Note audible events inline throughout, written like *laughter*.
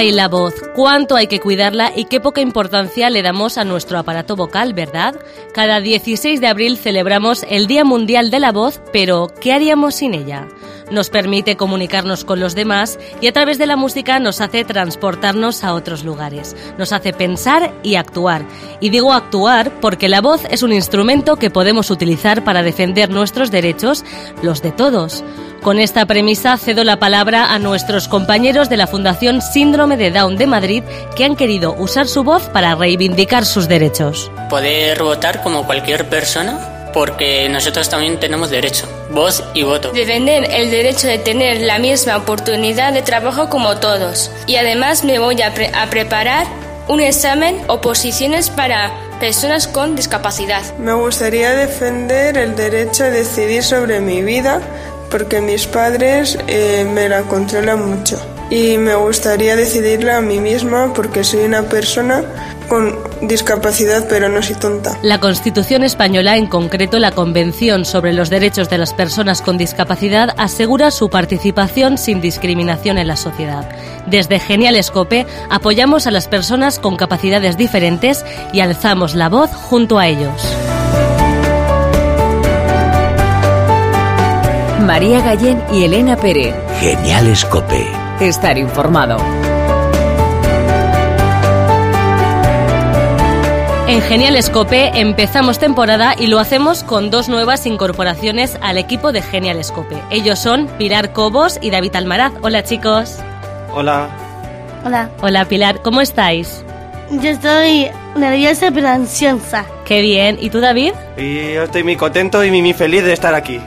Ay, la voz, cuánto hay que cuidarla y qué poca importancia le damos a nuestro aparato vocal, ¿verdad? Cada 16 de abril celebramos el Día Mundial de la Voz, pero ¿qué haríamos sin ella? Nos permite comunicarnos con los demás y a través de la música nos hace transportarnos a otros lugares, nos hace pensar y actuar. Y digo actuar porque la voz es un instrumento que podemos utilizar para defender nuestros derechos, los de todos. Con esta premisa cedo la palabra a nuestros compañeros de la Fundación Síndrome de Down de Madrid que han querido usar su voz para reivindicar sus derechos. Poder votar como cualquier persona porque nosotros también tenemos derecho, voz y voto. Defender el derecho de tener la misma oportunidad de trabajo como todos. Y además me voy a, pre- a preparar un examen o posiciones para personas con discapacidad. Me gustaría defender el derecho a decidir sobre mi vida porque mis padres eh, me la controlan mucho. Y me gustaría decidirla a mí misma porque soy una persona con discapacidad pero no soy tonta. La Constitución española, en concreto la Convención sobre los Derechos de las Personas con Discapacidad, asegura su participación sin discriminación en la sociedad. Desde Genial Escope apoyamos a las personas con capacidades diferentes y alzamos la voz junto a ellos. María Gallén y Elena Pérez. Genial Escope. Estar informado. En Genial Escope empezamos temporada y lo hacemos con dos nuevas incorporaciones al equipo de Genial Escope. Ellos son Pilar Cobos y David Almaraz. Hola chicos. Hola. Hola, Hola Pilar, ¿cómo estáis? yo estoy nerviosa pero ansiosa. Qué bien. ¿Y tú David? Y yo estoy muy contento y muy, muy feliz de estar aquí.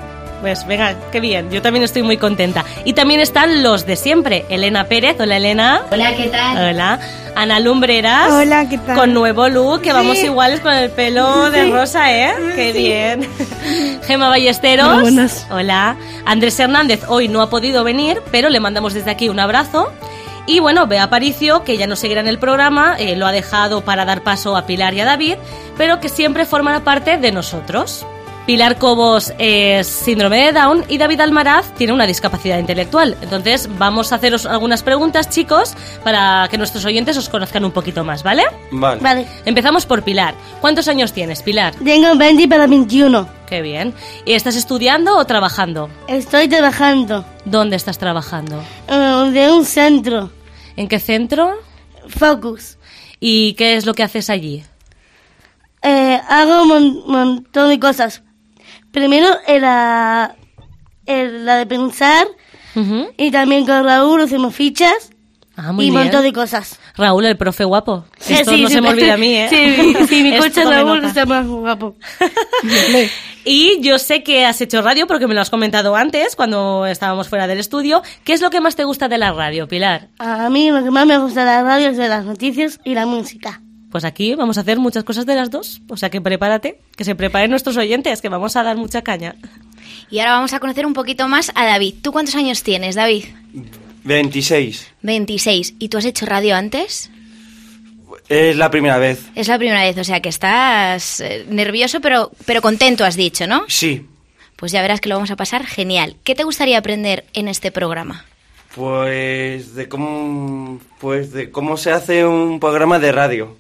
Pues venga, qué bien. Yo también estoy muy contenta. Y también están los de siempre. Elena Pérez. Hola Elena. Hola, ¿qué tal? Hola. Ana Lumbreras. Hola, ¿qué tal? Con nuevo look, que vamos iguales con el pelo de rosa, ¿eh? Qué bien. *laughs* Gema Ballesteros. Muy buenas. Hola. Andrés Hernández hoy no ha podido venir, pero le mandamos desde aquí un abrazo. Y bueno, Bea Aparicio, que ya no seguirá en el programa, eh, lo ha dejado para dar paso a Pilar y a David, pero que siempre forman parte de nosotros. Pilar Cobos es síndrome de Down y David Almaraz tiene una discapacidad intelectual. Entonces vamos a haceros algunas preguntas, chicos, para que nuestros oyentes os conozcan un poquito más, ¿vale? Vale. Vale, Empezamos por Pilar. ¿Cuántos años tienes, Pilar? tengo 20 para 21. Qué bien. ¿Y estás estudiando o trabajando? Estoy trabajando ¿Dónde estás trabajando? eh, de un centro, ¿En qué centro? Focus. ¿Y qué es lo que haces allí? Eh, hago un mon- montón de cosas. Primero era el- la de pensar y también con Raúl hacemos fichas Ah, muy y un montón de cosas. Raúl, el profe guapo. Sí, Esto sí, no sí, se me olvida a mí, ¿eh? Sí, sí, mi *laughs* coche Raúl está más guapo. *laughs* Y yo sé que has hecho radio porque me lo has comentado antes, cuando estábamos fuera del estudio. ¿Qué es lo que más te gusta de la radio, Pilar? A mí lo que más me gusta de la radio es de las noticias y la música. Pues aquí vamos a hacer muchas cosas de las dos. O sea que prepárate, que se preparen nuestros oyentes, que vamos a dar mucha caña. Y ahora vamos a conocer un poquito más a David. ¿Tú cuántos años tienes, David? 26. 26. ¿Y tú has hecho radio antes? Es la primera vez. Es la primera vez, o sea que estás eh, nervioso pero, pero contento, has dicho, ¿no? Sí. Pues ya verás que lo vamos a pasar genial. ¿Qué te gustaría aprender en este programa? Pues de cómo pues de cómo se hace un programa de radio.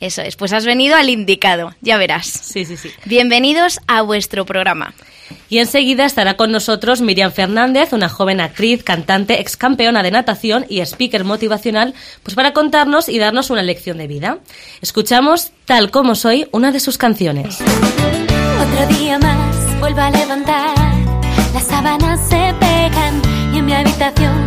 Eso es, pues has venido al indicado, ya verás. Sí, sí, sí. Bienvenidos a vuestro programa. Y enseguida estará con nosotros Miriam Fernández, una joven actriz, cantante, ex campeona de natación y speaker motivacional, pues para contarnos y darnos una lección de vida. Escuchamos Tal como soy, una de sus canciones. Otro día más vuelvo a levantar, las sábanas se pegan y en mi habitación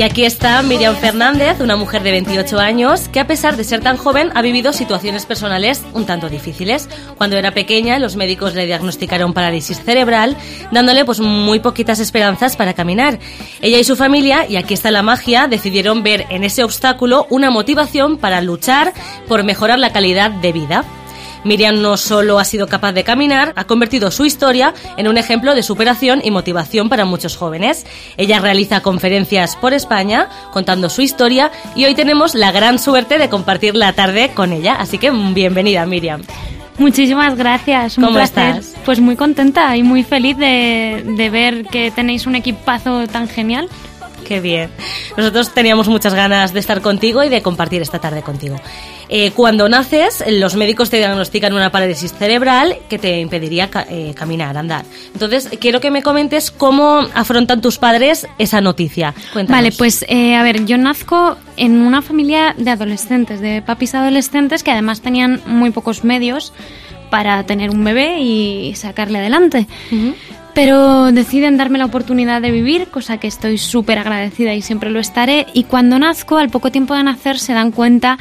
Y aquí está Miriam Fernández, una mujer de 28 años que a pesar de ser tan joven ha vivido situaciones personales un tanto difíciles. Cuando era pequeña los médicos le diagnosticaron parálisis cerebral, dándole pues muy poquitas esperanzas para caminar. Ella y su familia, y aquí está la magia, decidieron ver en ese obstáculo una motivación para luchar por mejorar la calidad de vida. Miriam no solo ha sido capaz de caminar, ha convertido su historia en un ejemplo de superación y motivación para muchos jóvenes. Ella realiza conferencias por España contando su historia y hoy tenemos la gran suerte de compartir la tarde con ella. Así que bienvenida, Miriam. Muchísimas gracias. Un ¿Cómo placer. estás? Pues muy contenta y muy feliz de, de ver que tenéis un equipazo tan genial. Qué bien. Nosotros teníamos muchas ganas de estar contigo y de compartir esta tarde contigo. Eh, cuando naces, los médicos te diagnostican una parálisis cerebral que te impediría ca- eh, caminar, andar. Entonces, quiero que me comentes cómo afrontan tus padres esa noticia. Cuéntanos. Vale, pues eh, a ver, yo nazco en una familia de adolescentes, de papis adolescentes que además tenían muy pocos medios para tener un bebé y sacarle adelante. Pero deciden darme la oportunidad de vivir, cosa que estoy súper agradecida y siempre lo estaré. Y cuando nazco, al poco tiempo de nacer, se dan cuenta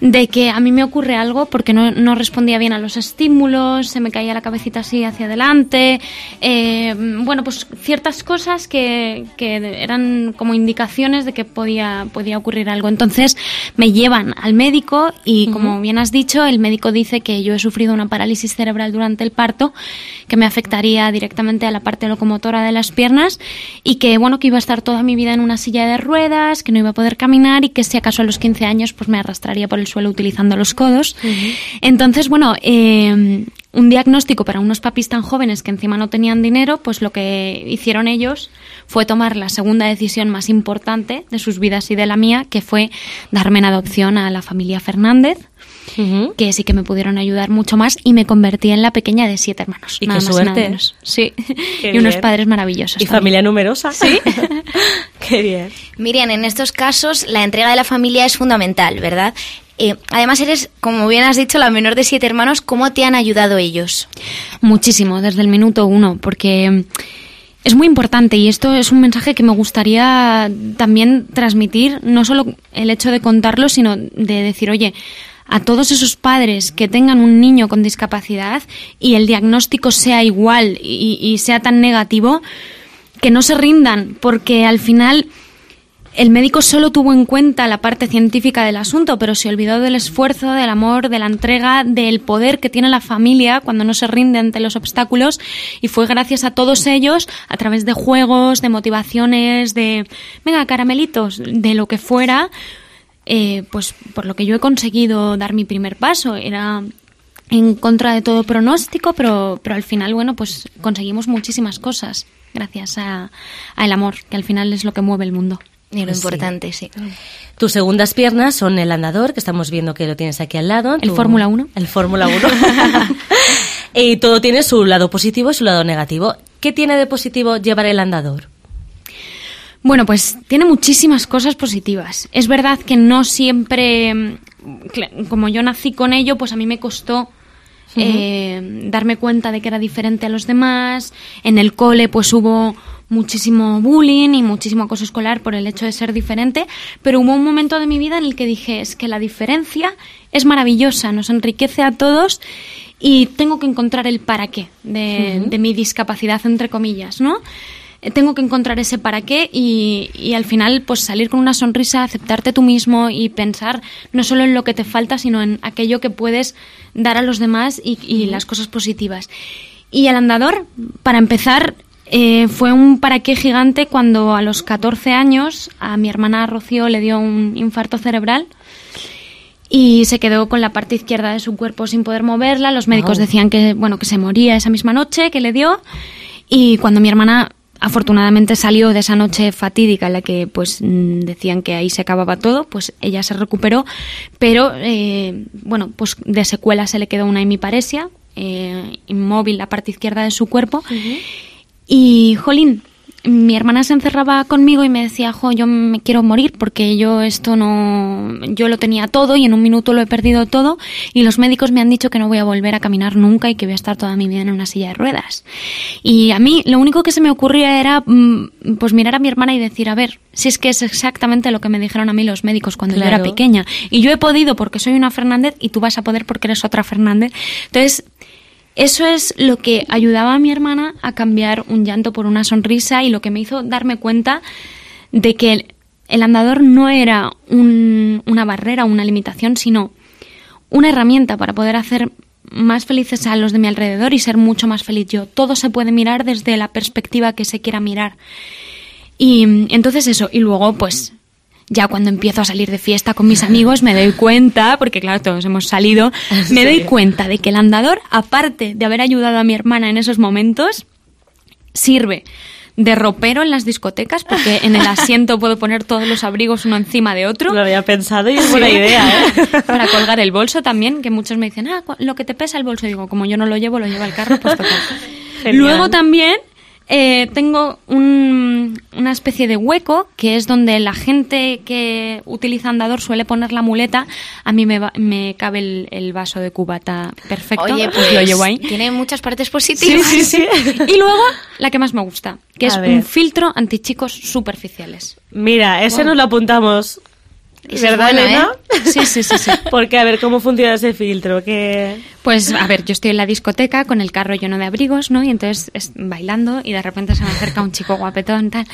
de que a mí me ocurre algo porque no, no respondía bien a los estímulos, se me caía la cabecita así hacia adelante, eh, bueno, pues ciertas cosas que, que eran como indicaciones de que podía, podía ocurrir algo. Entonces me llevan al médico y como bien has dicho, el médico dice que yo he sufrido una parálisis cerebral durante el parto que me afectaría directamente a la parte locomotora de las piernas y que bueno, que iba a estar toda mi vida en una silla de ruedas, que no iba a poder caminar y que si acaso a los 15 años pues me arrastraría por el suelo utilizando los codos. Entonces, bueno, eh, un diagnóstico para unos papis tan jóvenes que encima no tenían dinero, pues lo que hicieron ellos fue tomar la segunda decisión más importante de sus vidas y de la mía, que fue darme en adopción a la familia Fernández que sí que me pudieron ayudar mucho más y me convertí en la pequeña de siete hermanos. Y nada qué más y nada suerte. menos. Sí. *laughs* Qué *laughs* y unos bien. padres maravillosos. Y también. familia numerosa. Sí. *laughs* Qué bien. Miriam, en estos casos la entrega de la familia es fundamental, ¿verdad? Eh, además eres, como bien has dicho, la menor de siete hermanos. ¿Cómo te han ayudado ellos? Muchísimo, desde el minuto uno, porque es muy importante y esto es un mensaje que me gustaría también transmitir, no solo el hecho de contarlo, sino de decir, oye, a todos esos padres que tengan un niño con discapacidad y el diagnóstico sea igual y sea tan negativo, que no se rindan, porque al final el médico solo tuvo en cuenta la parte científica del asunto, pero se olvidó del esfuerzo, del amor, de la entrega, del poder que tiene la familia cuando no se rinde ante los obstáculos. Y fue gracias a todos ellos, a través de juegos, de motivaciones, de, venga, caramelitos, de lo que fuera, eh, pues por lo que yo he conseguido dar mi primer paso. Era en contra de todo pronóstico, pero, pero al final, bueno, pues conseguimos muchísimas cosas gracias a, al amor, que al final es lo que mueve el mundo. Y lo Pues sí. importante, sí. Tus segundas piernas son el andador, que estamos viendo que lo tienes aquí al lado. El Tu- Fórmula 1. El Fórmula 1. *laughs* *laughs* y todo tiene su lado positivo y su lado negativo. ¿Qué tiene de positivo llevar el andador? Bueno, pues tiene muchísimas cosas positivas. Es verdad que no siempre, mm, como yo nací con ello, pues a mí me costó eh, darme cuenta de que era diferente a los demás. En el cole pues hubo muchísimo bullying y muchísimo acoso escolar por el hecho de ser diferente, pero hubo un momento de mi vida en el que dije, es que la diferencia es maravillosa, nos enriquece a todos y tengo que encontrar el para qué de, de mi discapacidad, entre comillas, ¿no? Eh, tengo que encontrar ese para qué y, y al final pues salir con una sonrisa, aceptarte tú mismo y pensar no solo en lo que te falta, sino en aquello que puedes dar a los demás y, y las cosas positivas. Y el andador, para empezar, eh, fue un para qué gigante cuando a los 14 años a mi hermana Rocío le dio un infarto cerebral y se quedó con la parte izquierda de su cuerpo sin poder moverla. Los médicos Wow. decían que bueno que se moría esa misma noche que le dio y cuando mi hermana afortunadamente salió de esa noche fatídica en la que pues mm, decían que ahí se acababa todo, pues ella se recuperó, pero eh, bueno pues de secuela se le quedó una hemiparesia eh, inmóvil la parte izquierda de su cuerpo. Y, jolín, mi hermana se encerraba conmigo y me decía, jo, yo me quiero morir porque yo esto no, yo lo tenía todo y en un minuto lo he perdido todo y los médicos me han dicho que no voy a volver a caminar nunca y que voy a estar toda mi vida en una silla de ruedas. Y a mí lo único que se me ocurría era, mm, pues mirar a mi hermana y decir, a ver, si es que es exactamente lo que me dijeron a mí los médicos cuando yo era pequeña. Y yo he podido porque soy una Fernández y tú vas a poder porque eres otra Fernández. Entonces, eso es lo que ayudaba a mi hermana a cambiar un llanto por una sonrisa y lo que me hizo darme cuenta de que el, andador no era un- una barrera, una limitación, sino una herramienta para poder hacer más felices a los de mi alrededor y ser mucho más feliz yo. Todo se puede mirar desde la perspectiva que se quiera mirar. Y mm, entonces eso, y luego pues ya cuando empiezo a salir de fiesta con mis amigos me doy cuenta, porque claro, todos hemos salido, *laughs* me doy cuenta de que el andador, aparte de haber ayudado a mi hermana en esos momentos, sirve de ropero en las discotecas, porque en el asiento puedo poner todos los abrigos uno encima de otro. Lo había pensado y es buena Sí. idea, ¿eh? *laughs* Para colgar el bolso también, que muchos me dicen, ah, lo que te pesa el bolso. Digo, como yo no lo llevo, lo lleva el carro, pues total. *laughs* Luego también eh, tengo un- una especie de hueco, que es donde la gente que utiliza andador suele poner la muleta. A mí me, va- me cabe el, el vaso de cubata perfecto. Oye, pues lo llevo ahí. tiene muchas partes Sí, positivas. sí, sí. *laughs* Y luego, la que más me gusta, que A es ver. un filtro antichicos superficiales. Mira, ese Wow. nos lo apuntamos. Es ¿Verdad, buena, Elena? ¿eh? Sí, sí, sí, sí. *laughs* Porque a ver cómo funciona ese filtro. Que Pues a ver, yo estoy en la discoteca con el carro lleno de abrigos, ¿no? Y entonces es- bailando y de repente se me acerca un chico guapetón tal.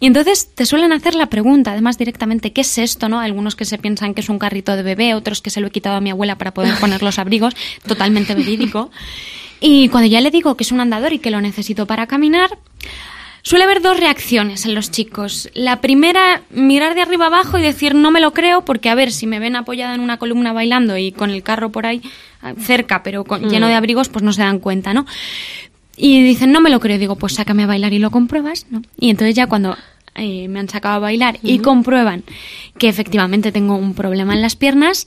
Y entonces te suelen hacer la pregunta, además directamente, ¿qué es esto, no? Algunos que se piensan que es un carrito de bebé, otros que se lo he quitado a mi abuela para poder poner los abrigos, totalmente verídico. Y cuando ya le digo que es un andador y que lo necesito para caminar, Suele haber dos reacciones en los chicos. La primera, mirar de arriba abajo y decir no me lo creo, porque a ver, si me ven apoyada en una columna bailando y con el carro por ahí ah, cerca, pero con- lleno de abrigos, pues no se dan cuenta, ¿no? Y dicen no me lo creo, digo, pues sácame a bailar y lo compruebas, ¿no? Y entonces ya cuando eh, me han sacado a bailar y comprueban que efectivamente tengo un problema en las piernas,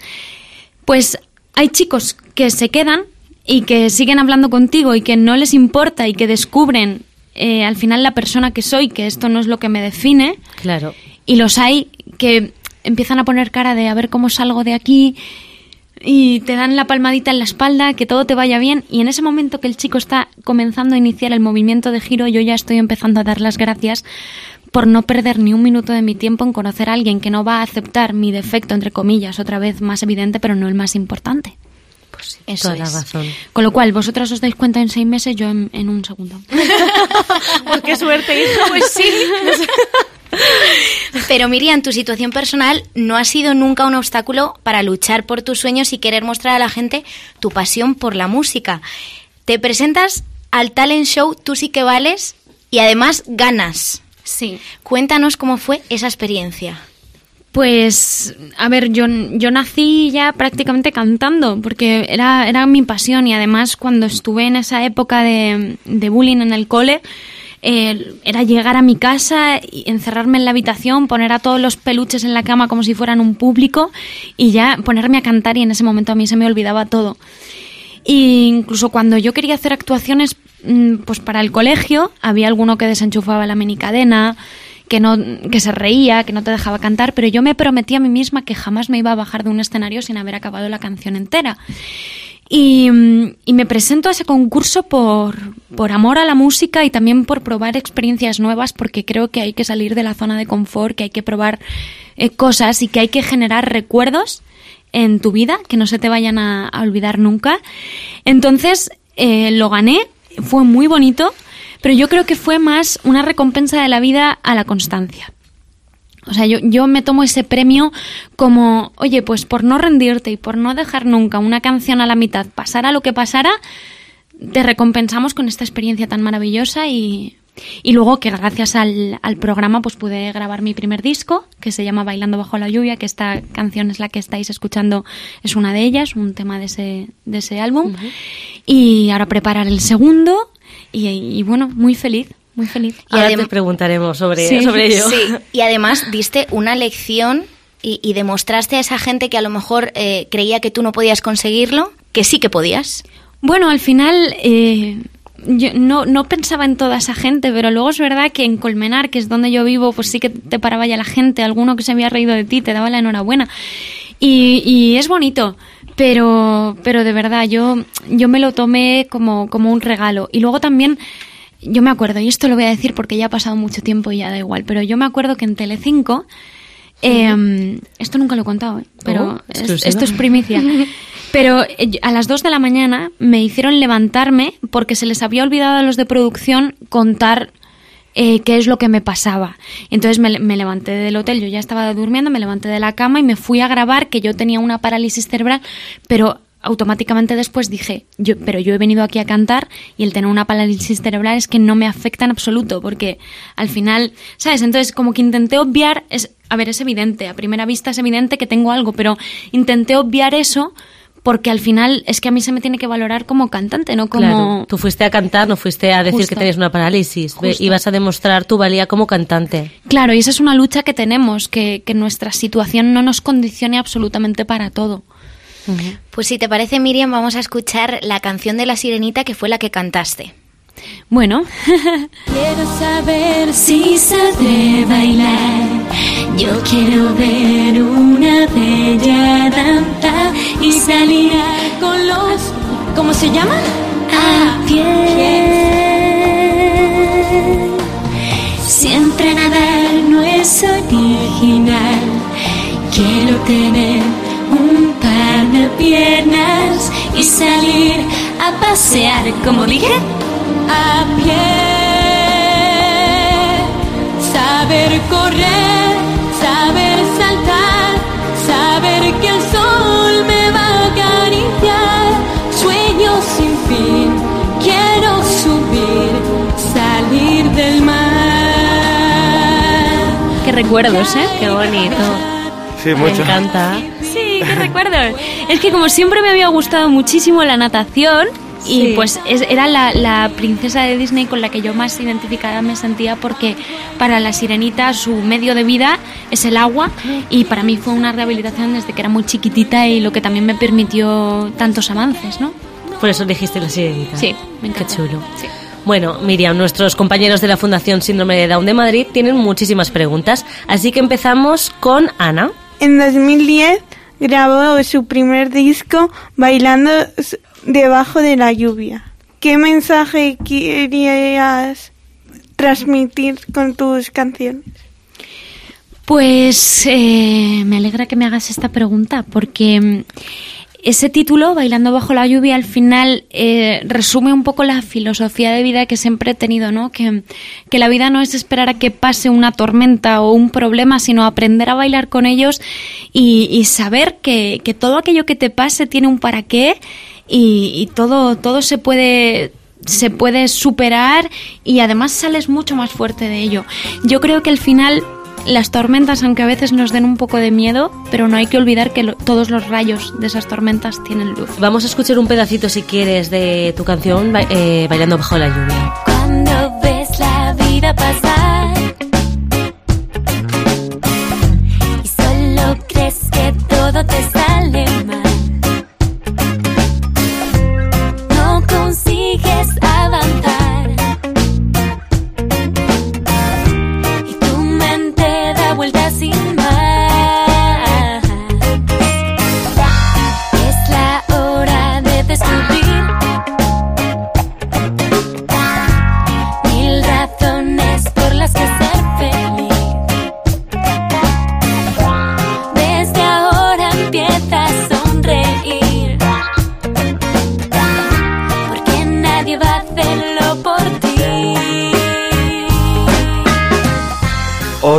pues hay chicos que se quedan y que siguen hablando contigo y que no les importa y que descubren eh, al final la persona que soy, que esto no es lo que me define. Claro. Y los hay que empiezan a poner cara de a ver cómo salgo de aquí y te dan la palmadita en la espalda, que todo te vaya bien. Y en ese momento que el chico está comenzando a iniciar el movimiento de giro, yo ya estoy empezando a dar las gracias por no perder ni un minuto de mi tiempo en conocer a alguien que no va a aceptar mi defecto, entre comillas, otra vez más evidente, pero no el más importante. Eso Toda la es. razón. Con lo cual, vosotras os dais cuenta en seis meses, yo en, en un segundo. *laughs* Pues qué suerte, hija. Pues sí. *laughs* Pero Miriam, tu situación personal no ha sido nunca un obstáculo para luchar por tus sueños y querer mostrar a la gente tu pasión por la música. Te presentas al talent show Tú sí que vales y además ganas. Sí. Cuéntanos cómo fue esa experiencia. Pues, a ver, yo, yo nací ya prácticamente cantando, porque era, era mi pasión y además cuando estuve en esa época de, de bullying en el cole, eh, era llegar a mi casa, y encerrarme en la habitación, poner a todos los peluches en la cama como si fueran un público y ya ponerme a cantar y en ese momento a mí se me olvidaba todo. Y incluso cuando yo quería hacer actuaciones mm, pues para el colegio, había alguno que desenchufaba la minicadena, que no que se reía, que no te dejaba cantar, pero yo me prometí a mí misma que jamás me iba a bajar de un escenario sin haber acabado la canción entera. Y, y me presento a ese concurso por, por amor a la música y también por probar experiencias nuevas, porque creo que hay que salir de la zona de confort, que hay que probar eh, cosas y que hay que generar recuerdos en tu vida que no se te vayan a, a olvidar nunca. Entonces eh, lo gané, fue muy bonito, pero yo creo que fue más una recompensa de la vida a la constancia. O sea, yo, yo me tomo ese premio como, oye, pues por no rendirte y por no dejar nunca una canción a la mitad, pasara lo que pasara, te recompensamos con esta experiencia tan maravillosa y, y luego que gracias al, al programa pues pude grabar mi primer disco que se llama Bailando bajo la lluvia, que esta canción es la que estáis escuchando, es una de ellas, un tema de ese, de ese álbum. Y ahora preparar el segundo y, y bueno, muy feliz, muy feliz. Y Ahora te preguntaremos sobre, Sí, sobre ello. Sí, y *laughs* además diste una lección y, y demostraste a esa gente que a lo mejor eh, creía que tú no podías conseguirlo, que sí que podías. Bueno, al final eh, yo no, no pensaba en toda esa gente, pero luego es verdad que en Colmenar, que es donde yo vivo, pues sí que te paraba ya la gente, alguno que se había reído de ti te daba la enhorabuena. Y, y es bonito, pero, pero de verdad yo, yo me lo tomé como, como un regalo. Y luego también, yo me acuerdo, y esto lo voy a decir porque ya ha pasado mucho tiempo y ya da igual, pero yo me acuerdo que en Telecinco, eh, esto nunca lo he contado, ¿eh? pero Oh, es- esto es primicia. *laughs* Pero eh, a las 2 de la mañana me hicieron levantarme porque se les había olvidado a los de producción contar eh, qué es lo que me pasaba. Entonces me, me levanté del hotel, yo ya estaba durmiendo, me levanté de la cama y me fui a grabar que yo tenía una parálisis cerebral, pero automáticamente después dije, yo, pero yo he venido aquí a cantar y el tener una parálisis cerebral es que no me afecta en absoluto, porque al final, ¿sabes? Entonces como que intenté obviar, es, a ver, es evidente, a primera vista es evidente que tengo algo, pero intenté obviar eso porque al final es que a mí se me tiene que valorar como cantante, no como... Claro, tú fuiste a cantar, no fuiste a decir Justo. que tenías una parálisis. Justo. Ibas a demostrar tu valía como cantante. Claro, y esa es una lucha que tenemos, que, que nuestra situación no nos condicione absolutamente para todo. Pues si te parece, Miriam, vamos a escuchar la canción de la sirenita que fue la que cantaste. Bueno, *laughs* Quiero saber si sabré bailar. Yo quiero ver una bella danza y salir con los. ¿Cómo se llaman? A pie. Siempre nadar no es original. Quiero tener un par de piernas y salir a pasear, como dije, a pie. Saber correr, recuerdos, ¿eh? Qué bonito. Sí, Me mucho. encanta. Sí, qué recuerdos. *laughs* Es que como siempre me había gustado muchísimo la natación y Sí. pues es- era la, la princesa de Disney con la que yo más identificada me sentía porque para la sirenita su medio de vida es el agua y para mí fue una rehabilitación desde que era muy chiquitita y lo que también me permitió tantos avances, ¿no? Por eso dijiste la sirenita. Sí, me Qué encanta. chulo. Bueno, Miriam, nuestros compañeros de la Fundación Síndrome de Down de Madrid tienen muchísimas preguntas, así que empezamos con Ana. En 2010 grabó su primer disco Bailando debajo de la lluvia. ¿Qué mensaje querías transmitir con tus canciones? Pues eh, me alegra que me hagas esta pregunta porque mm, ese título, Bailando bajo la lluvia, al final eh, resume un poco la filosofía de vida que siempre he tenido, ¿no? Que, que la vida no es esperar a que pase una tormenta o un problema, sino aprender a bailar con ellos y, saber que, que todo aquello que te pase tiene un para qué y, y todo, todo se puede se puede superar y además sales mucho más fuerte de ello. Yo creo que al final las tormentas, aunque a veces nos den un poco de miedo, pero no hay que olvidar que lo- todos los rayos de esas tormentas tienen luz. Vamos a escuchar un pedacito, si quieres, de tu canción Ba- eh, Bailando bajo la lluvia. Cuando ves la vida pasar y solo crees que todo te sale mal,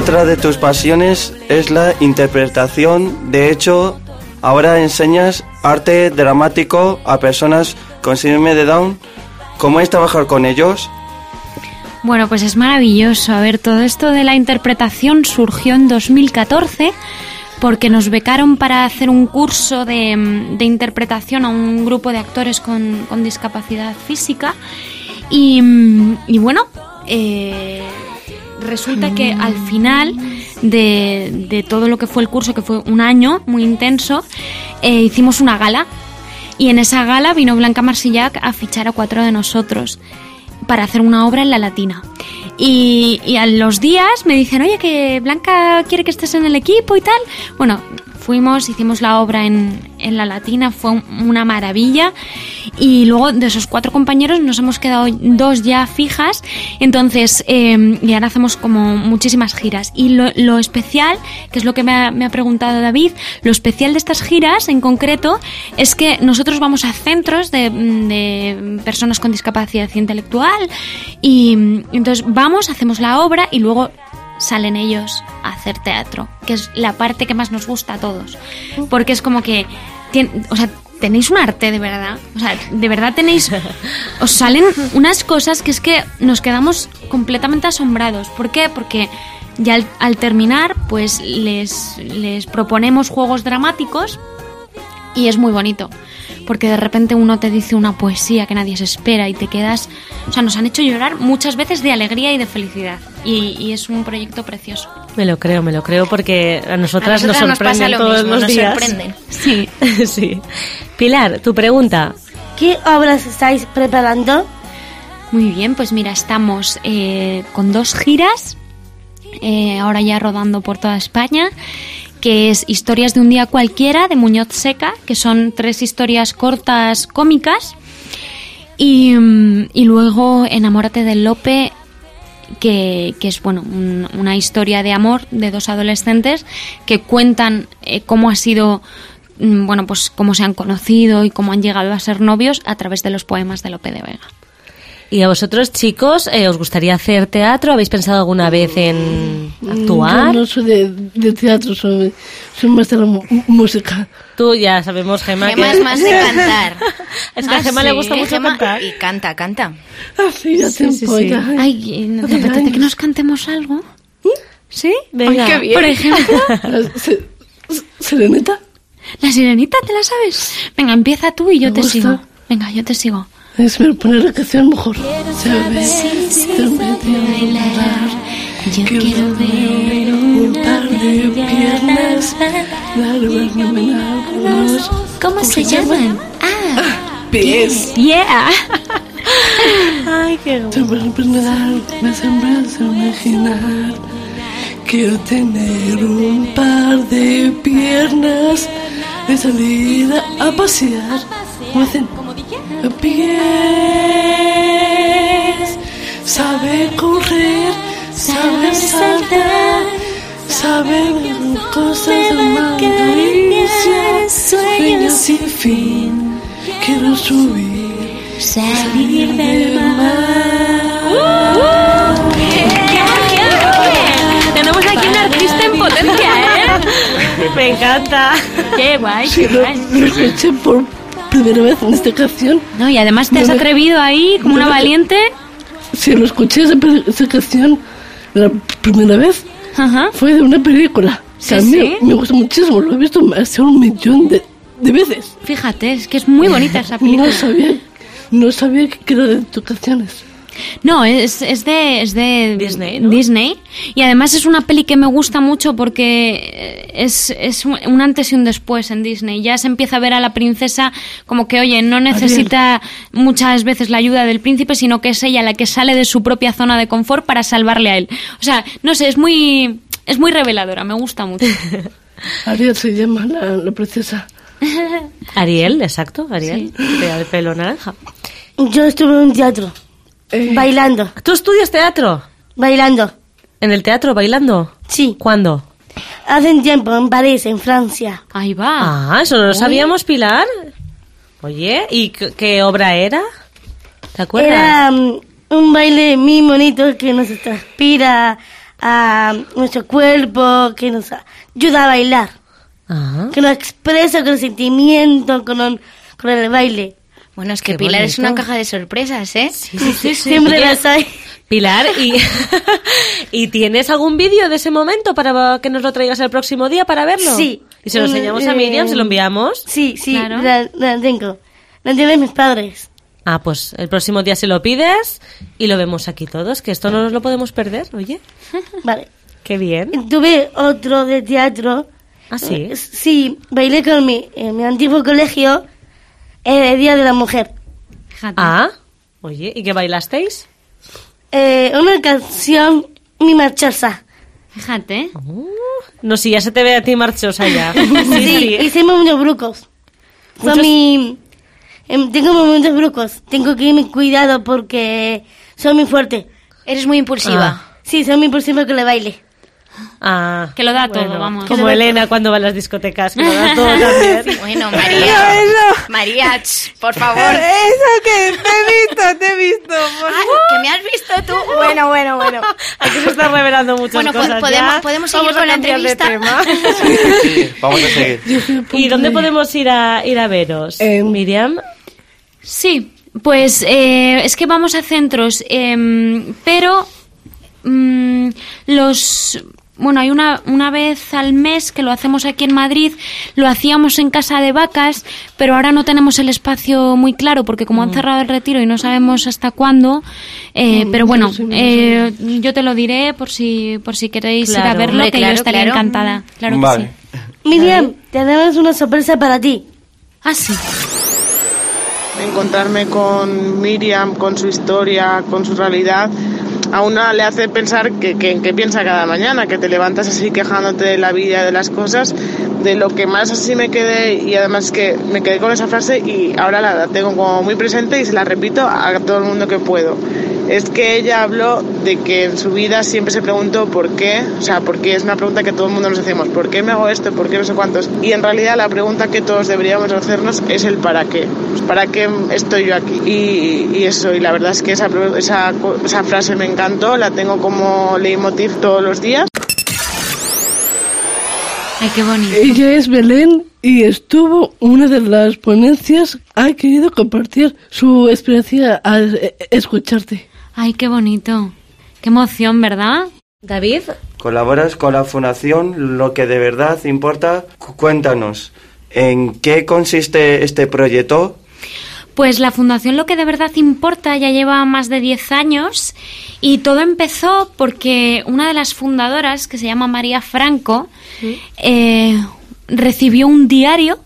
Otra de tus pasiones es la interpretación. De hecho, ahora enseñas arte dramático a personas con síndrome de Down. ¿Cómo es trabajar con ellos? Bueno, pues es maravilloso. A ver, todo esto de la interpretación surgió en 2014 porque nos becaron para hacer un curso de, mm, interpretación a un grupo de actores con, con discapacidad física. Y, mm, y bueno, eh, resulta que al final de, de todo lo que fue el curso, que fue un año muy intenso, eh, hicimos una gala. Y en esa gala vino Blanca Marsillac a fichar a cuatro de nosotros para hacer una obra en la latina. Y, y a los días me dicen, oye, que Blanca quiere que estés en el equipo y tal. Bueno, fuimos, hicimos la obra en, en la latina, fue un- una maravilla. Y luego de esos cuatro compañeros nos hemos quedado dos ya fijas. Entonces, eh, y ahora hacemos como muchísimas giras. Y lo, lo especial, que es lo que me ha, me ha preguntado David, lo especial de estas giras en concreto es que nosotros vamos a centros de, de personas con discapacidad intelectual y entonces vamos, hacemos la obra y luego salen ellos a hacer teatro, que es la parte que más nos gusta a todos. Porque es como que, o sea, tenéis un arte de verdad. O sea, de verdad tenéis. *laughs* Os salen unas cosas que es que nos quedamos completamente asombrados. ¿Por qué? Porque ya al, al terminar, pues les, les proponemos juegos dramáticos y es muy bonito. Porque de repente uno te dice una poesía que nadie se espera y te quedas. O sea, nos han hecho llorar muchas veces de alegría y de felicidad. Y, y es un proyecto precioso. Me lo creo, me lo creo, porque a nosotras, A nosotras nos nos sorprenden lo todos mismo, los nos días. sorprenden. *laughs* Sí, *laughs* sí. Pilar, tu pregunta. ¿Qué obras estáis preparando? Muy bien, pues mira, estamos eh, con dos giras, eh, ahora ya rodando por toda España, que es Historias de un día cualquiera de Muñoz Seca, que son tres historias cortas cómicas, y, mm, y luego Enamórate del Lope, que, que es bueno un- una historia de amor de dos adolescentes que cuentan eh, cómo ha sido mm, bueno pues cómo se han conocido y cómo han llegado a ser novios a través de los poemas de Lope de Vega. ¿Y a vosotros, chicos, eh, os gustaría hacer teatro? ¿Habéis pensado alguna vez en actuar? Yo no soy de, de teatro, soy, soy más de la música. Tú ya sabemos, Gemma, Gemma que... es más de *laughs* cantar. Es que a Ah, Gemma le sí. gusta mucho Gemma- cantar. Y canta, canta. Así ya Sí, sí, sí. ya. Ay, ¿no te apetece que nos cantemos algo? ¿Sí? Venga. qué bien. Por ejemplo, *laughs* Serenita. la sirenita, ¿te la sabes? Venga, empieza tú y yo Me te gusta. sigo. Venga, yo te sigo. Es poner la canción mejor. Sabes, te bailar. Yo quiero ver un par de piernas. ¿Cómo se llaman? Ah, Pies. yeah. *laughs* Ay, qué dar, me sembras a imaginar. Quiero tener un par de piernas de salida a pasear. ¿Cómo hacen? Pies. Sabe correr, sabe saltar, sabe ver cosas de malicia. Sueños sin fin, quiero subir, salir del mar. Tenemos aquí un artista en potencia, ¿eh? Me encanta. Qué guay, Sí, qué lo, guay. por primera vez en esta canción. No, y además te has me- atrevido ahí como una valiente. Si lo escuché esa, esa canción la primera vez, Ajá. fue de una película. Que a Sí, mí sí. me gusta muchísimo, lo he visto más de un millón de, de veces. Fíjate, es que es muy bonita esa *laughs* película. No sabía, no sabía que era de tus canciones. No, es, es de, es de Disney, ¿no? Disney. Y además es una peli que me gusta mucho porque es, es un antes y un después en Disney. Ya se empieza a ver a la princesa como que, oye, no necesita muchas veces la ayuda del príncipe, sino que es ella la que sale de su propia zona de confort para salvarle a él. O sea, no sé, es muy, es muy reveladora, me gusta mucho. Ariel se llama la, la princesa. *laughs* Ariel, exacto, Ariel. De el pelo naranja. Yo estuve en un teatro, Eh, bailando, ¿Tú estudias teatro? bailando. ¿En el teatro bailando? Sí, ¿Cuándo? hace un tiempo en París, en Francia. Ahí va. Ah, eso no lo sabíamos, Pilar. Oye, ¿y qué, qué obra era? ¿Te acuerdas? Era mm, un baile muy bonito que nos transpira a nuestro cuerpo, que nos ayuda a bailar, Ah, que nos expresa con sentimiento, con, un- con el baile. Bueno, es que Qué Pilar es una caja de sorpresas, ¿eh? sí, sí, sí. *laughs* Siempre las hay. Pilar, ¿y, *laughs* ¿y tienes algún vídeo de ese momento para que nos lo traigas el próximo día para verlo? Sí. Y se lo enseñamos a Eh, Miriam, se lo enviamos. Sí, sí, Claro. la, la tengo. La tienen mis padres. Ah, pues el próximo día se lo pides y lo vemos aquí todos, que esto no nos lo podemos perder, oye. *laughs* Vale. Qué bien. Tuve otro de teatro. Ah, sí. Eh, Sí, bailé con mi, en mi antiguo colegio el Día de la Mujer. Fíjate. Ah, oye, ¿y qué bailasteis? Eh, una canción muy marchosa. Fíjate. Uh, no, si ya se te ve a ti marchosa ya. *laughs* Sí, hicimos muchos brucos. Son mi... em, tengo muchos brucos. Tengo que irme cuidado porque soy muy fuerte. Eres muy impulsiva. Ah. Sí, soy muy impulsiva con el baile. Ah, Que lo da todo, bueno, vamos. Como Elena cuando va a las discotecas, que lo da *laughs* todo también. Bueno, *laughs* María. María, ch, por favor. *laughs* Eso que te he visto, te he visto. por Ay, que me has visto tú. Bueno, bueno, bueno. Aquí se está revelando muchas Bueno, cosas podemos- ya. podemos seguir Vamos a con la entrevista. tema. Sí, vamos a seguir. ¿Y dónde podemos ir a, ir a veros? Miriam. Sí, pues eh, es que vamos a centros, em, pero mm, los... Bueno, hay una, una vez al mes que lo hacemos aquí en Madrid, lo hacíamos en Casa de Vacas, pero ahora no tenemos el espacio muy claro porque como han cerrado el retiro y no sabemos hasta cuándo, eh, Mm, pero bueno, eh, yo te lo diré por si, por si queréis ir a Claro, verlo, hombre, que claro, yo estaría claro. encantada. Claro que vale. sí. *laughs* Miriam, tenemos una sorpresa para ti. Ah, sí. Encontrarme con Miriam, con su historia, con su realidad, a una le hace pensar que, que, piensa cada mañana, que te levantas así quejándote de la vida, de las cosas, de lo que más así me quedé y además que me quedé con esa frase y ahora la tengo como muy presente y se la repito a todo el mundo que puedo. Es que ella habló de que en su vida siempre se preguntó por qué, o sea, porque es una pregunta que todo el mundo nos hacemos, ¿por qué me hago esto? ¿Por qué no sé cuántos? Y en realidad la pregunta que todos deberíamos hacernos es el para qué. Pues, ¿Para qué estoy yo aquí? Y, y eso, y la verdad es que esa, esa, esa frase me encantó, la tengo como leitmotiv todos los días. Ay, qué bonito. Ella es Belén y estuvo una de las ponencias. Ha querido compartir su experiencia al eh, escucharte. Ay, qué bonito. Qué emoción, ¿verdad? David. Colaboras con la Fundación Lo que de verdad importa. Cu- Cuéntanos, ¿en qué consiste este proyecto? Pues la fundación Lo que de verdad importa ya lleva más de 10 años y todo empezó porque una de las fundadoras, que se llama María Franco, eh, recibió un diario,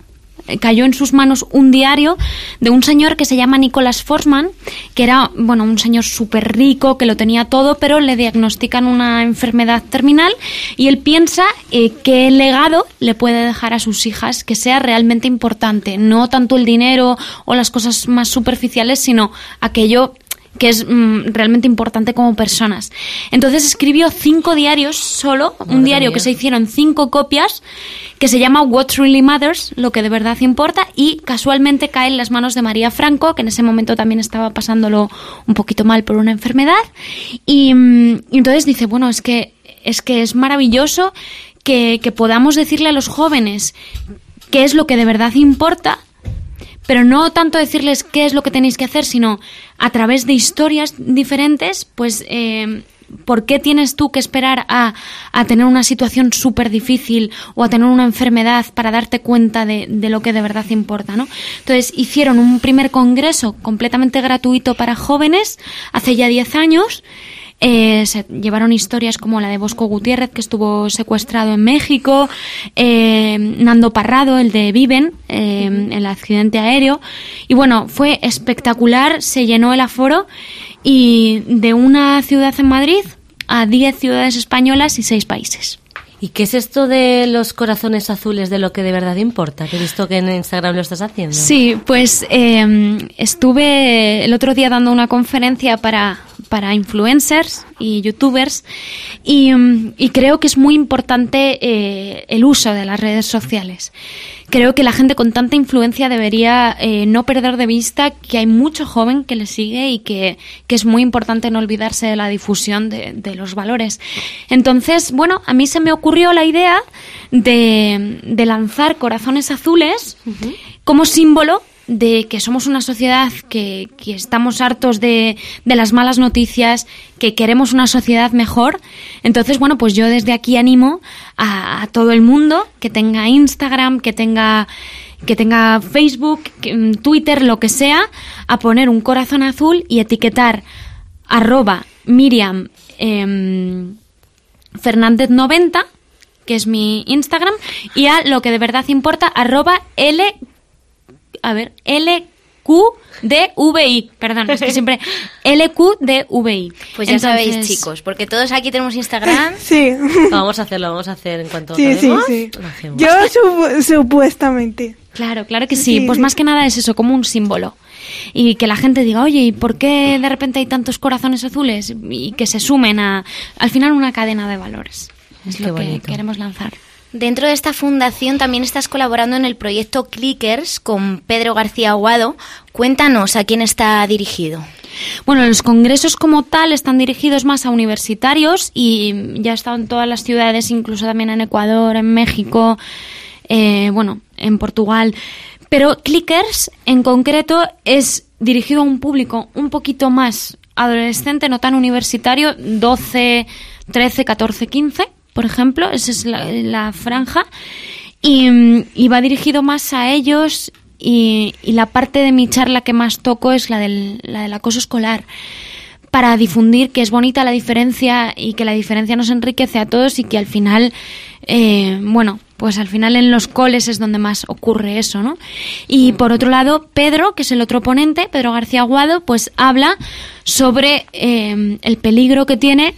cayó en sus manos un diario de un señor que se llama Nicolás Forsman, que era, bueno, un señor súper rico, que lo tenía todo, pero le diagnostican una enfermedad terminal y él piensa eh, qué legado le puede dejar a sus hijas que sea realmente importante, no tanto el dinero o las cosas más superficiales, sino aquello que es mm, realmente importante como personas. Entonces escribió cinco diarios solo, un diario mía. que se hicieron cinco copias, que se llama What Really Matters, lo que de verdad importa, y casualmente cae en las manos de María Franco, que en ese momento también estaba pasándolo un poquito mal por una enfermedad, y, mm, y entonces dice, bueno, es que es que es maravilloso que, que podamos decirle a los jóvenes qué es lo que de verdad importa pero no tanto decirles qué es lo que tenéis que hacer, sino a través de historias diferentes, pues eh, ¿por qué tienes tú que esperar a, a tener una situación súper difícil o a tener una enfermedad para darte cuenta de, de lo que de verdad importa? ¿no? Entonces hicieron un primer congreso completamente gratuito para jóvenes hace ya 10 años. Eh, se llevaron historias como la de Bosco Gutiérrez, que estuvo secuestrado en México, eh, Nando Parrado, el de Viven, eh, el accidente aéreo. Y bueno, fue espectacular, se llenó el aforo y de una ciudad en Madrid a 10 ciudades españolas y 6 países. ¿Y qué es esto de los corazones azules de lo que de verdad importa? Que he visto que en Instagram lo estás haciendo. Sí, pues eh, estuve el otro día dando una conferencia para, para influencers y youtubers y, mm, y creo que es muy importante eh, el uso de las redes sociales. Creo que la gente con tanta influencia debería eh, no perder de vista que hay mucho joven que le sigue y que, que es muy importante no olvidarse de la difusión de, de los valores. Entonces, bueno, a mí se me ocurrió la idea de, de lanzar corazones azules como símbolo de que somos una sociedad que, que estamos hartos de, de las malas noticias, que queremos una sociedad mejor. Entonces, bueno, pues yo desde aquí animo a, todo el mundo que tenga Instagram, que tenga que tenga Facebook, mm, Twitter, lo que sea, a poner un corazón azul y etiquetar arroba Miriam em, Fernández 90, que es mi Instagram, y a lo que de verdad importa, arroba L, a ver, LQDVI, perdón, es que siempre *laughs* LQDVI. Pues ya Entonces- sabéis, chicos, porque todos aquí tenemos Instagram. *laughs* Sí. Vamos a hacerlo, vamos a hacer en cuanto Sí, sí, acabemos, sí. lo hacemos. Yo supu- supuestamente. Claro, claro que sí. Sí, Pues sí. más que nada es eso, como un símbolo. Y que la gente diga, oye, ¿y por qué de repente hay tantos corazones azules? Y que se sumen a, al final, una cadena de valores. Es Qué lo que bonito. queremos lanzar. Dentro de esta fundación también estás colaborando en el proyecto Clickers con Pedro García Aguado. Cuéntanos a quién está dirigido. Bueno, los congresos como tal están dirigidos más a universitarios y ya estado en todas las ciudades, incluso también en Ecuador, en México, eh, bueno, en Portugal. Pero Clickers en concreto es dirigido a un público un poquito más adolescente, no tan universitario, 12, 13, 14, 15, por ejemplo, esa es la, franja. Y, y va dirigido más a ellos y, y la parte de mi charla que más toco es la del, la del acoso escolar para difundir que es bonita la diferencia y que la diferencia nos enriquece a todos y que al final, eh, bueno, pues al final en los coles es donde más ocurre eso, ¿no? Y por otro lado, Pedro, que es el otro ponente, Pedro García Aguado, pues habla sobre eh, el peligro que tiene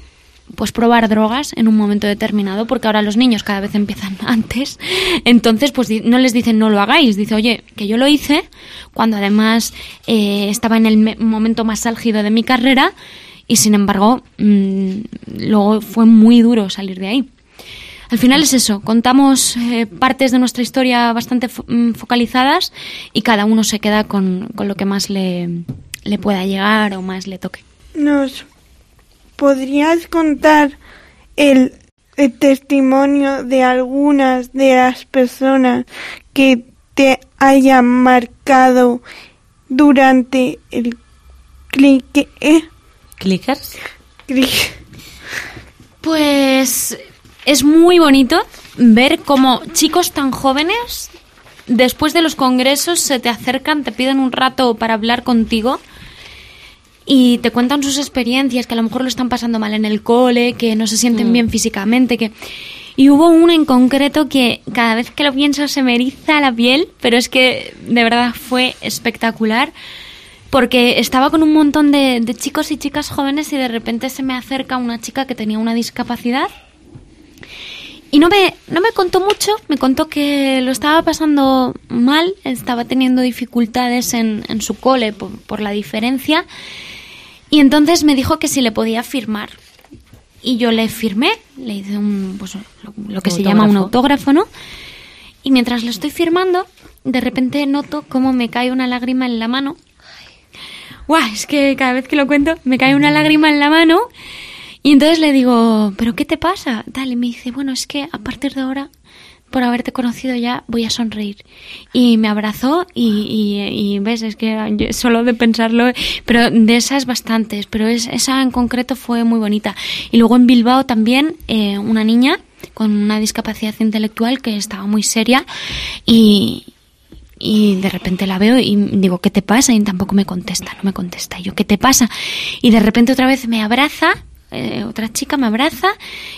pues probar drogas en un momento determinado, porque ahora los niños cada vez empiezan *laughs* antes, entonces pues no les dicen no lo hagáis, dice oye, que yo lo hice cuando además eh, estaba en el me- momento más álgido de mi carrera y sin embargo mm, luego fue muy duro salir de ahí. Al final es eso, contamos eh, partes de nuestra historia bastante mm, focalizadas y cada uno se queda con, con lo que más le, le pueda llegar o más le toque. ¿Nos podrías contar el, el testimonio de algunas de las personas que te hayan marcado durante el clique? eh, ¿Clickers? clic- Pues es muy bonito ver cómo chicos tan jóvenes, después de los congresos, se te acercan, te piden un rato para hablar contigo y te cuentan sus experiencias, que a lo mejor lo están pasando mal en el cole, que no se sienten bien físicamente, que... Y hubo uno en concreto que cada vez que lo pienso se me eriza la piel, pero es que de verdad fue espectacular porque estaba con un montón de, de chicos y chicas jóvenes y de repente se me acerca una chica que tenía una discapacidad. Y no me, no me contó mucho, me contó que lo estaba pasando mal, estaba teniendo dificultades en, en su cole por, por la diferencia y entonces me dijo que si le podía firmar. Y yo le firmé, le hice un, pues, lo, lo que Un se llama un autógrafo. autógrafo, ¿no? Y mientras lo estoy firmando, de repente noto cómo me cae una lágrima en la mano. Guau, es que cada vez que lo cuento me cae una lágrima en la mano. Y entonces le digo, ¿pero qué te pasa? Tal, y me dice, bueno, es que a partir de ahora, por haberte conocido ya, voy a sonreír. Y me abrazó y, y- y, ves, es que solo de pensarlo, pero de esas bastantes, pero es, esa en concreto fue muy bonita. Y luego en Bilbao también, eh, una niña con una discapacidad intelectual que estaba muy seria y, y de repente la veo y digo, ¿qué te pasa? Y tampoco me contesta, no me contesta. Y yo, ¿qué te pasa? Y de repente otra vez me abraza, eh, otra chica me abraza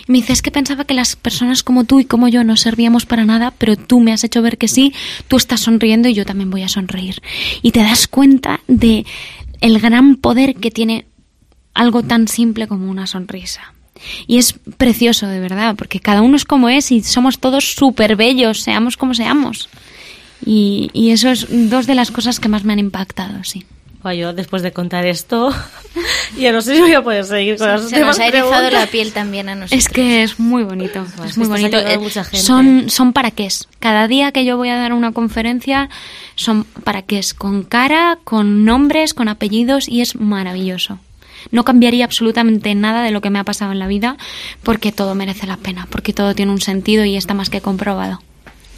y me dice, es que pensaba que las personas como tú y como yo no servíamos para nada, pero tú me has hecho ver que sí, tú estás sonriendo y yo también voy a sonreír. Y te das cuenta de el gran poder que tiene algo tan simple como una sonrisa. Y es precioso, de verdad, porque cada uno es como es y somos todos súper bellos, seamos como seamos. Y, y eso es dos de las cosas que más me han impactado, sí. Yo después de contar esto, *laughs* ya no sé si voy a poder seguir con las Se nos ha erizado la piel también a nosotros. Es que es muy bonito, es muy bonito. Eh, mucha gente. Son, son para qué es. Cada día que yo voy a dar una conferencia son para qué es, con cara, con nombres, con apellidos y es maravilloso. No cambiaría absolutamente nada de lo que me ha pasado en la vida porque todo merece la pena, porque todo tiene un sentido y está más que comprobado.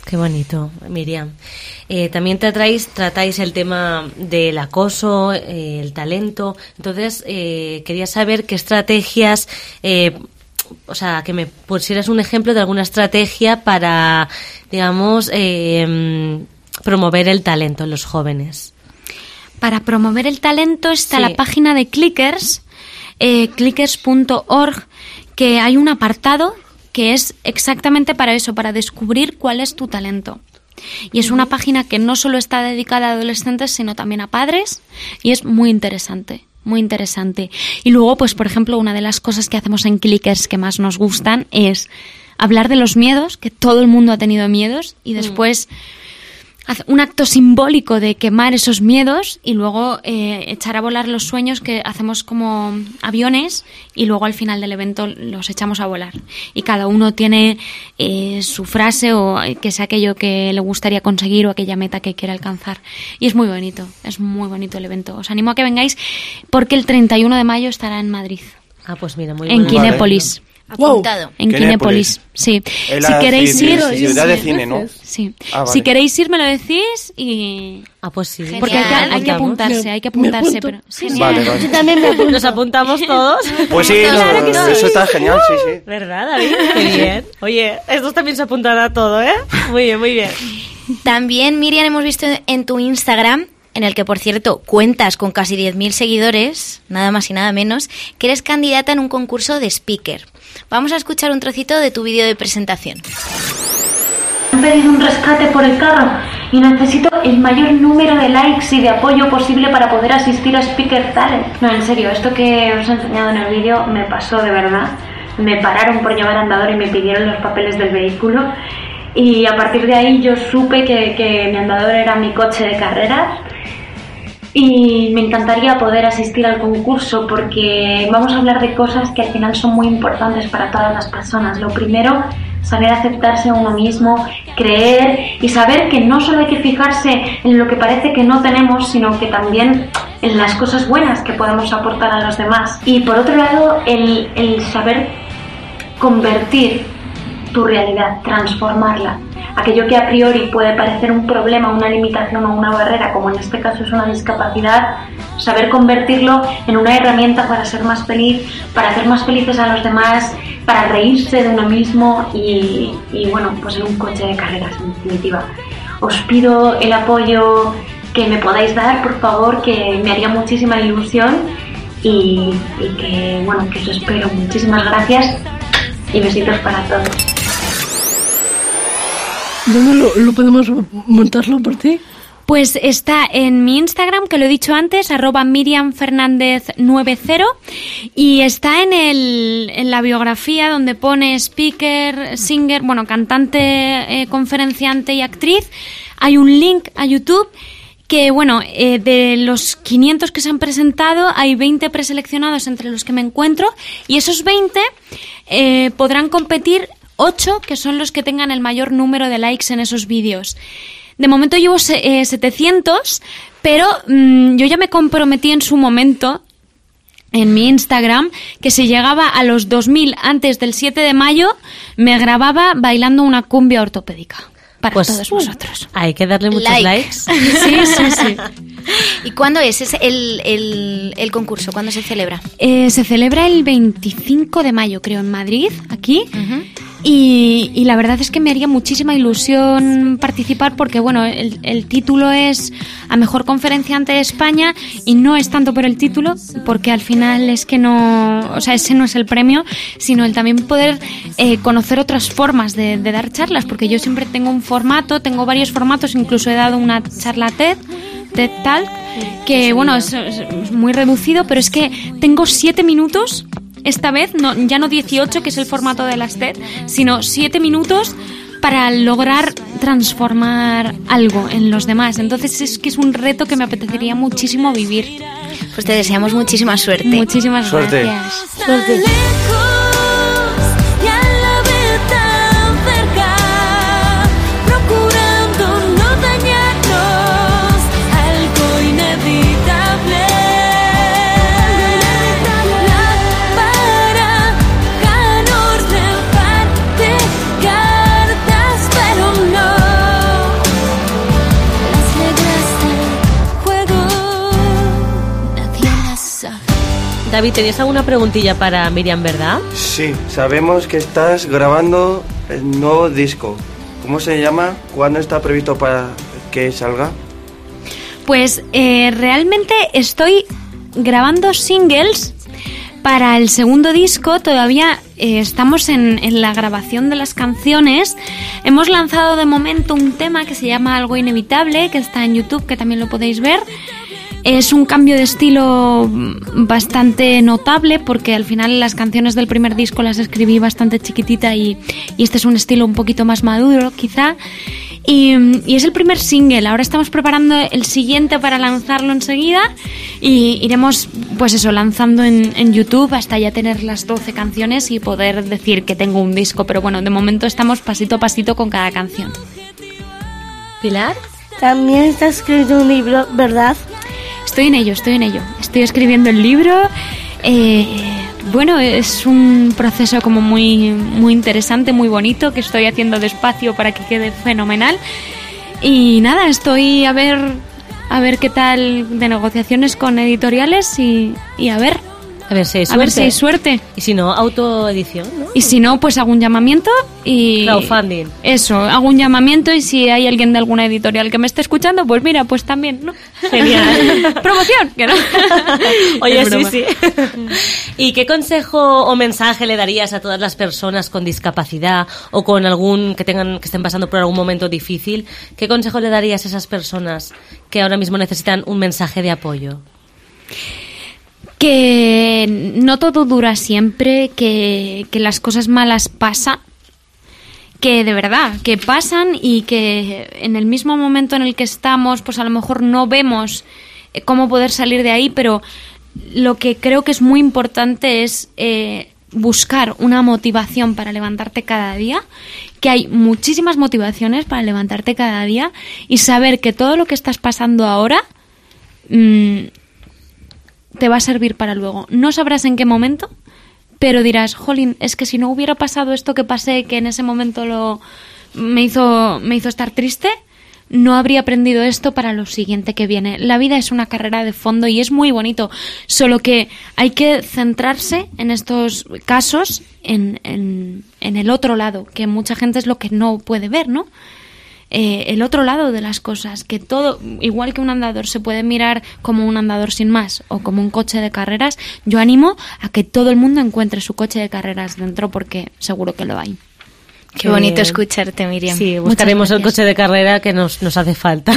Qué bonito, Miriam. Eh, también tratáis, tratáis el tema del acoso, eh, el talento. Entonces, eh, quería saber qué estrategias, eh, o sea, que me pusieras un ejemplo de alguna estrategia para, digamos, eh, promover el talento en los jóvenes. Para promover el talento está Sí. la página de Clickers, clickers.org, que hay un apartado que es exactamente para eso, para descubrir cuál es tu talento. Y es una página que no solo está dedicada a adolescentes, sino también a padres, y es muy interesante, muy interesante. Y luego, pues, por ejemplo, una de las cosas que hacemos en Clickers que más nos gustan es hablar de los miedos, que todo el mundo ha tenido miedos, y después hace un acto simbólico de quemar esos miedos y luego eh, echar a volar los sueños que hacemos como aviones y luego al final del evento los echamos a volar. Y cada uno tiene eh, su frase o eh, que sea aquello que le gustaría conseguir o aquella meta que quiere alcanzar. Y es muy bonito, es muy bonito el evento. Os animo a que vengáis porque el 31 de mayo estará en Madrid. Ah, pues mira, muy En. Kinépolis. Apuntado. En Kinépolis. Sí. Si queréis ir, ciudad de cine, ¿no? Sí. Ah, vale. Si queréis ir, me lo decís y. Ah, pues sí. Porque hay que, hay que Apuntamos. apuntarse, hay que apuntarse. Pero, sí, Sí, Vale, vale. Yo también me apunto. ¿Nos apuntamos todos? Pues sí, Claro no, que sí. eso está genial, sí, sí. ¿Verdad, David? Qué bien. Oye, estos también se apuntan a todo, ¿eh? Muy bien, muy bien. También, Miriam, hemos visto en tu Instagram, en el que, por cierto, cuentas con casi 10.000 seguidores, nada más y nada menos, que eres candidata en un concurso de speaker. Vamos a escuchar un trocito de tu vídeo de presentación. Han pedido un rescate por el carro y necesito el mayor número de likes y de apoyo posible para poder asistir a Speaker Talent. No, en serio, esto que os he enseñado en el vídeo me pasó de verdad. Me pararon por llevar andador y me pidieron los papeles del vehículo y a partir de ahí yo supe que, que mi andador era mi coche de carreras y me encantaría poder asistir al concurso porque vamos a hablar de cosas que al final son muy importantes para todas las personas. Lo primero, saber aceptarse a uno mismo, creer y saber que no solo hay que fijarse en lo que parece que no tenemos, sino que también en las cosas buenas que podemos aportar a los demás. Y por otro lado, el, el saber convertir tu realidad, transformarla. Aquello que a priori puede parecer un problema, una limitación o una barrera, como en este caso es una discapacidad, saber convertirlo en una herramienta para ser más feliz, para hacer más felices a los demás, para reírse de uno mismo y, bueno, pues en un coche de carreras en definitiva. Os pido el apoyo que me podáis dar, por favor, que me haría muchísima ilusión y, y que bueno, que os espero. Muchísimas gracias y besitos para todos. ¿Dónde lo, podemos montarlo por ti? Pues está en mi Instagram, que lo he dicho antes, arroba Miriam Fernández 90 y está en, el, en la biografía donde pone speaker, singer, bueno, cantante, eh, conferenciante y actriz. Hay un link a YouTube que, bueno, eh, de los 500 que se han presentado, hay 20 preseleccionados entre los que me encuentro y esos 20 eh, podrán competir 8 que son los que tengan el mayor número de likes en esos vídeos. De momento llevo se- eh, 700, pero mm, yo ya me comprometí en su momento en mi Instagram que si llegaba a los 2000 antes del 7 de mayo, me grababa bailando una cumbia ortopédica. Para Pues, todos vosotros. Hay que darle muchos Like. likes. *laughs* Sí, sí, sí. ¿Y cuándo es, Es el, el- el concurso? ¿Cuándo se celebra? Eh, se celebra el 25 de mayo, creo, en Madrid, aquí. Y, y la verdad es que me haría muchísima ilusión participar porque, bueno, el, el título es a Mejor Conferenciante de España y no es tanto por el título, porque al final es que no, o sea, ese no es el premio, sino el también poder eh, conocer otras formas de, de dar charlas, porque yo siempre tengo un formato, tengo varios formatos, incluso he dado una charla TED, TED Talk, que bueno, es, es muy reducido, pero es que tengo siete minutos esta vez, no, ya no 18, que es el formato de las TED, sino 7 minutos para lograr transformar algo en los demás. Entonces es que es un reto que me apetecería muchísimo vivir. Pues te deseamos muchísima suerte. Muchísimas Suerte. gracias. Suerte. David, ¿tenías alguna preguntilla para Miriam, verdad? Sí, sabemos que estás grabando el nuevo disco. ¿Cómo se llama? ¿Cuándo está previsto para que salga? Pues eh, realmente estoy grabando singles para el segundo disco. Todavía eh, estamos en, en la grabación de las canciones. Hemos lanzado de momento un tema que se llama Algo Inevitable, que está en YouTube, que también lo podéis ver. Es un cambio de estilo bastante notable porque al final las canciones del primer disco las escribí bastante chiquitita y, y este es un estilo un poquito más maduro quizá. Y, y es el primer single. Ahora estamos preparando el siguiente para lanzarlo enseguida. Y iremos, pues eso, lanzando en, en YouTube hasta ya tener las 12 canciones y poder decir que tengo un disco. Pero bueno, de momento estamos pasito a pasito con cada canción. ¿Pilar? También estás escribiendo un libro, ¿verdad? Estoy en ello, estoy en ello. Estoy escribiendo el libro. Eh, bueno, es un proceso como muy, muy interesante, muy bonito, que estoy haciendo despacio para que quede fenomenal. Y nada, estoy a ver, a ver qué tal de negociaciones con editoriales y, y a ver. A ver si hay A suerte. ver si hay suerte. Y si no, autoedición, ¿no? Y si no, pues hago un llamamiento y... Crowdfunding. Eso, hago un llamamiento y si hay alguien de alguna editorial que me esté escuchando, pues mira, pues también, ¿no? Genial. *laughs* Promoción, que no. *laughs* Oye, sí, sí. *laughs* ¿Y qué consejo o mensaje le darías a todas las personas con discapacidad o con algún que tengan que estén pasando por algún momento difícil? ¿Qué consejo le darías a esas personas que ahora mismo necesitan un mensaje de apoyo? Que no todo dura siempre, que, que las cosas malas pasan, que de verdad, que pasan y que en el mismo momento en el que estamos, pues a lo mejor no vemos eh, cómo poder salir de ahí, pero lo que creo que es muy importante es eh, buscar una motivación para levantarte cada día, que hay muchísimas motivaciones para levantarte cada día y saber que todo lo que estás pasando ahora mm, te va a servir para luego. No sabrás en qué momento, pero dirás, jolín, es que si no hubiera pasado esto que pasé, que en ese momento lo me hizo, me hizo estar triste, no habría aprendido esto para lo siguiente que viene. La vida es una carrera de fondo y es muy bonito, solo que hay que centrarse en estos casos en, en, en el otro lado, que mucha gente es lo que no puede ver, ¿no? Eh, el otro lado de las cosas, que todo, igual que un andador se puede mirar como un andador sin más o como un coche de carreras, yo animo a que todo el mundo encuentre su coche de carreras dentro porque seguro que lo hay. Qué bonito escucharte, Miriam. Sí, buscaremos el coche de carrera que nos, nos hace falta.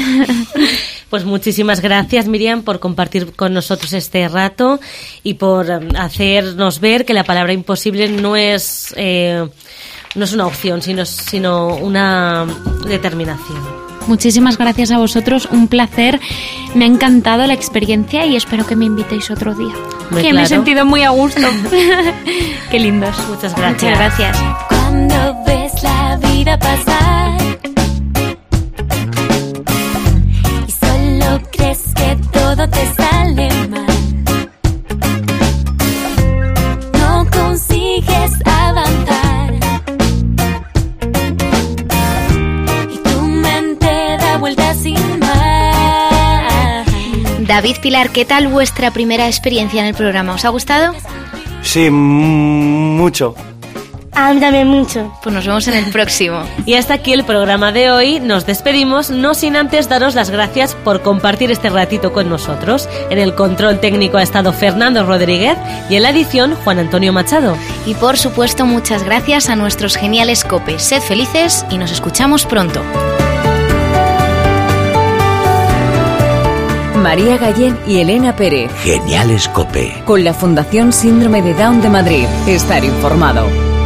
*laughs* pues muchísimas gracias, Miriam, por compartir con nosotros este rato y por eh, hacernos ver que la palabra imposible no es, eh, no es una opción, sino, sino una determinación. Muchísimas gracias a vosotros, un placer. Me ha encantado la experiencia y espero que me invitéis otro día. Muy que me he sentido muy a gusto. *laughs* Qué lindos. Muchas Muchas gracias. Cuando ves la vida pasar David Pilar, ¿qué tal vuestra primera experiencia en el programa? ¿Os ha gustado? Sí, mucho. A mí también mucho. Pues nos vemos en el próximo. *laughs* Y hasta aquí el programa de hoy. Nos despedimos, no sin antes daros las gracias por compartir este ratito con nosotros. En el control técnico ha estado Fernando Rodríguez y en la edición Juan Antonio Machado. Y por supuesto, muchas gracias a nuestros geniales copes. Sed felices y nos escuchamos pronto. María Gallén y Elena Pérez. Genial Escope. Con la Fundación Síndrome de Down de Madrid. Estar informado.